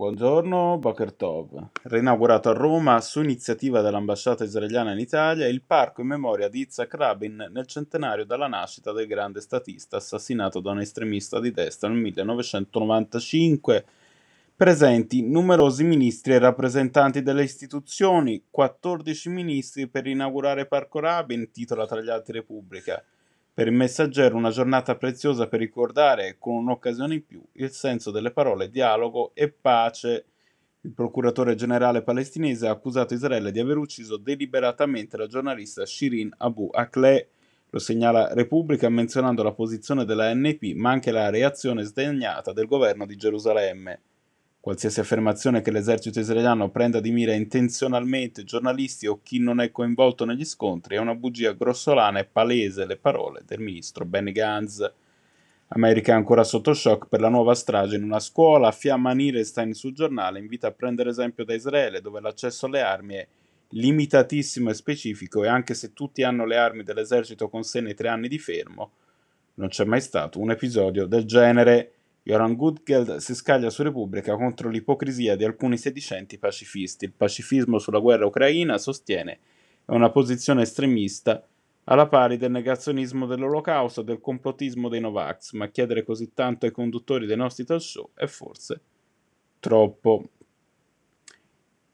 Buongiorno, Boker Tov. Reinaugurato a Roma su iniziativa dell'ambasciata israeliana in Italia il parco in memoria di Yitzhak Rabin nel centenario dalla nascita del grande statista assassinato da un estremista di destra nel 1995. Presenti numerosi ministri e rappresentanti delle istituzioni, 14 ministri per inaugurare Parco Rabin, titola tra gli altri Repubblica. Per il messaggero una giornata preziosa per ricordare, con un'occasione in più, il senso delle parole dialogo e pace. Il procuratore generale palestinese ha accusato Israele di aver ucciso deliberatamente la giornalista Shirin Abu Akleh. Lo segnala Repubblica menzionando la posizione della NP, ma anche la reazione sdegnata del governo di Gerusalemme. Qualsiasi affermazione che l'esercito israeliano prenda di mira intenzionalmente giornalisti o chi non è coinvolto negli scontri è una bugia grossolana e palese le parole del ministro Benny Gantz. America è ancora sotto shock per la nuova strage in una scuola. Fiamma Nirestein sul giornale invita a prendere esempio da Israele, dove l'accesso alle armi è limitatissimo e specifico e anche se tutti hanno le armi dell'esercito con sé nei tre anni di fermo, non c'è mai stato un episodio del genere. Joran Gutgeld si scaglia su Repubblica contro l'ipocrisia di alcuni sedicenti pacifisti. Il pacifismo sulla guerra ucraina, sostiene, è una posizione estremista alla pari del negazionismo dell'olocausto e del complottismo dei Novax, ma chiedere così tanto ai conduttori dei nostri talk show è forse troppo.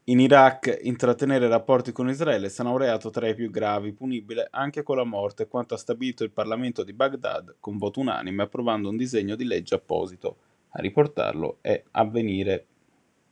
In Iraq intrattenere rapporti con Israele sarà un reato tra i più gravi, punibile anche con la morte, quanto ha stabilito il Parlamento di Baghdad con voto unanime approvando un disegno di legge apposito. A riportarlo è Avvenire